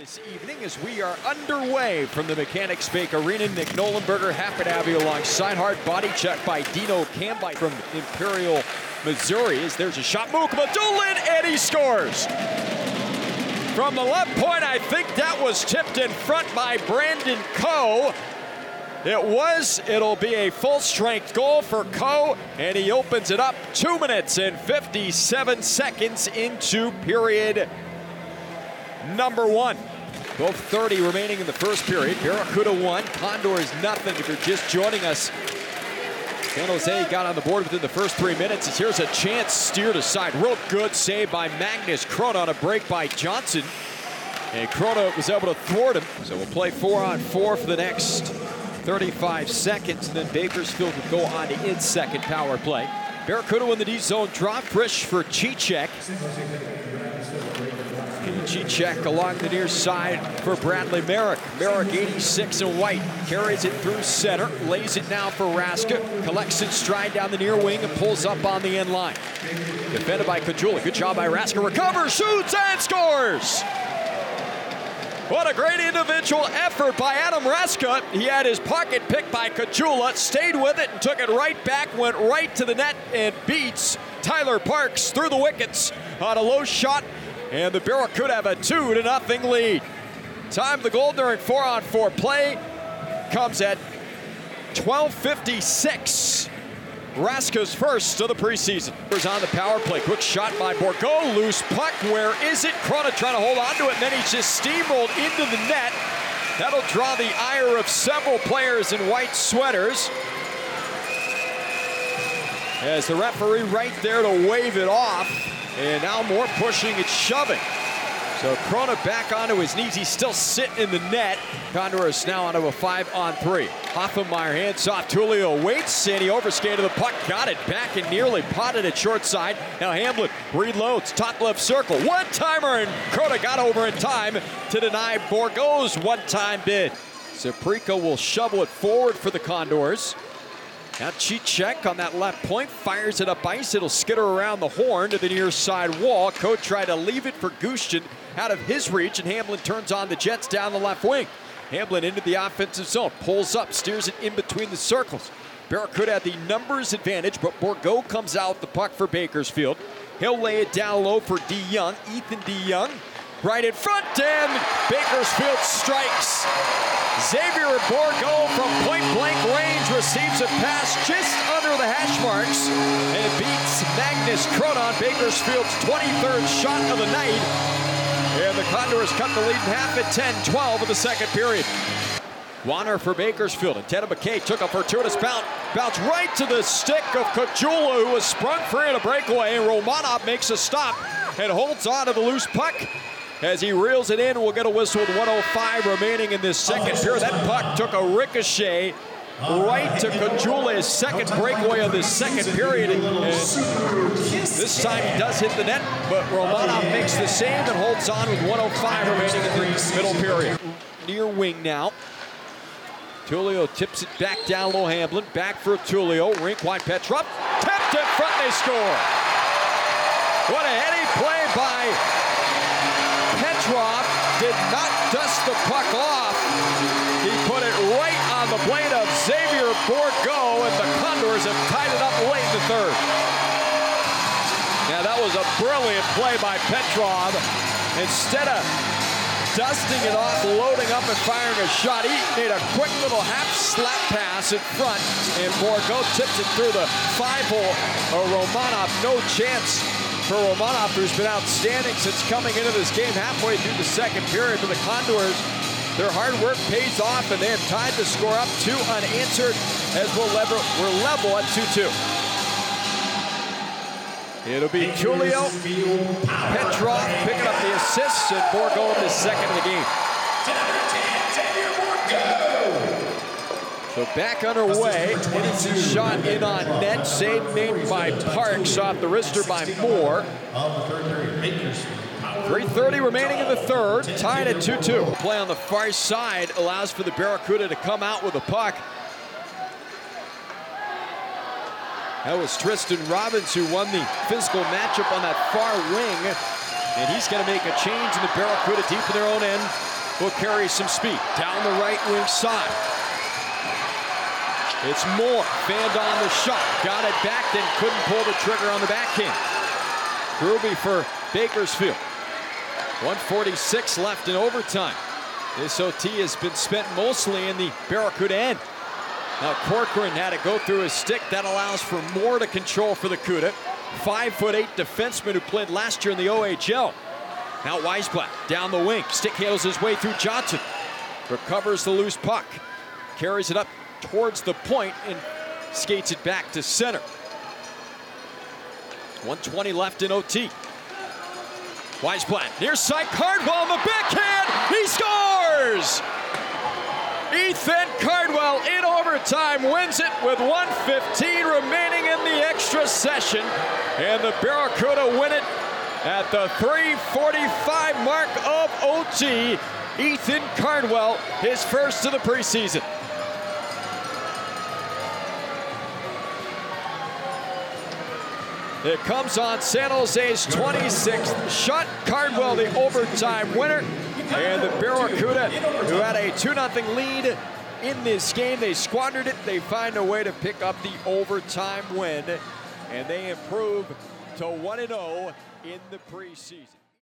This evening, as we are underway from the Mechanics Bank Arena, Nick Nolenberger, Happen Abbey body check by Dino Kambeitz from Imperial, Missouri. As there's a shot, Mukhamadullin, and he scores. From the left point, I think that was tipped in front by Brandon Coe. It was. It'll be a full strength goal for Coe, and he opens it up two minutes and 57 seconds into period number one. Both 30 remaining in the first period. Barracuda one, Condors nothing. If you're just joining us, San Jose got on the board within the first three minutes. As here's a chance steered aside. Real good save by Magnus Chrona on a break by Johnson. And Chrona was able to thwart him. So we'll play four on four for the next 35 seconds. And then Bakersfield will go on to its second power play. Barracuda in the D zone drop. Frisch for Cicek. Cicek along the near side for Bradley Marek. Marek 86 in white. Carries it through center. Lays it now for Raska. Collects it stride down the near wing and pulls up on the end line. Defended by Caggiula. Good job by Raska. Recovers, shoots, and scores! What a great individual effort by Adam Raska. He had his pocket picked by Caggiula, stayed with it and took it right back, went right to the net and beats Tyler Parks through the wickets on a low shot and the Barracuda have a two to nothing lead. Time the goal during four on four play comes at 12:56. Raska's first of the preseason. Is on the power play. Quick shot by Bourgault. Loose puck. Where is it? Chrona trying to hold on to it, and then he's just steamrolled into the net. That'll draw the ire of several players in white sweaters. As the referee right there to wave it off. And now more pushing and shoving. So Chrona back onto his knees. He's still sitting in the net. Condors now onto a five on three. Hoffenmeyer hands off. Tullio waits and he overskated the puck. Got it back and nearly potted it short side. Now Hamblin reloads. Top left circle. One timer and Chrona got over in time to deny Bourgault's one time bid. Saprika will shovel it forward for the Condors. Now Cicek on that left point fires it up ice. It'll skitter around the horn to the near side wall. Coe tried to leave it for Gushchin out of his reach, and Hamlin turns on the Jets down the left wing. Hamlin into the offensive zone, pulls up, steers it in between the circles. Barracuda had the numbers advantage, but Bourgault comes out the puck for Bakersfield. He'll lay it down low for De Jong. Ethan De Jong right in front, and Bakersfield strikes. Xavier Bourgault from point blank range receives a pass just under the hash marks and beats Magnus Chrona on Bakersfield's 23rd shot of the night. And the Condors cut the lead in half at 10-12 of the second period. Warner for Bakersfield. And Teddy McKay took a fortuitous bounce. Bounce right to the stick of Caggiula, who was sprung free in a breakaway. And Romanov makes a stop and holds on to the loose puck. As he reels it in, we'll get a whistle with 105 remaining in this second period. That puck took a ricochet right to Caggiula's second breakaway of this second period. And this time he does hit the net, but Romanov makes the save and holds on with 105 remaining in the middle period. Near wing now. Tullio tips it back down low Hamblin. Back for Tullio. Rink wide Petrov. Tapped in front, they score. What a heady play by Did not dust the puck off. He put it right on the blade of Xavier Bourgault, and the Condors have tied it up late in the third. Now that was a brilliant play by Petrov. Instead of dusting it off, loading up and firing a shot, he made a quick little half slap pass in front, and Bourgault tips it through the five hole. Romanov, no chance for Romanov, who's been outstanding since coming into this game halfway through the second period. For the Condors, their hard work pays off, and they have tied the score up two unanswered as we'll level, we're level at 2-2. It'll be Julio Petrov picking up the assists, and Bourgault the second of the game. So back underway. Innocent shot in on net. Save made by Parks off the wrister by Moore. 3.30 remaining in the third. Tied at 2-2. Play on the far side allows for the Barracuda to come out with the puck. That was Tristen Robins who won the physical matchup on that far wing. And he's going to make a change in the Barracuda deep in their own end. Will carry some speed down the right wing side. It's Moore, fanned on the shot, got it back, then couldn't pull the trigger on the backhand. Gruby for Bakersfield. 146 left in overtime. This OT has been spent mostly in the Barracuda end. Now Corcoran had to go through his stick. That allows for more to control for the Cuda. Five foot eight defenseman who played last year in the OHL. Now Wiesblatt down the wing. Stick handles his way through Johnson. Recovers the loose puck. Carries it up towards the point and skates it back to center. 120 left in OT. Wiesblatt near side. Cardwell the backhand. He scores! Ethan Cardwell in overtime wins it with 115 remaining in the extra session. And the Barracuda win it at the 345 mark of OT. Ethan Cardwell, his first of the preseason. It comes on San Jose's 26th shot. Cardwell, the overtime winner. And the Barracuda, who had a 2 0 lead in this game, they squandered it. They find a way to pick up the overtime win. And they improve to 1 0 in the preseason.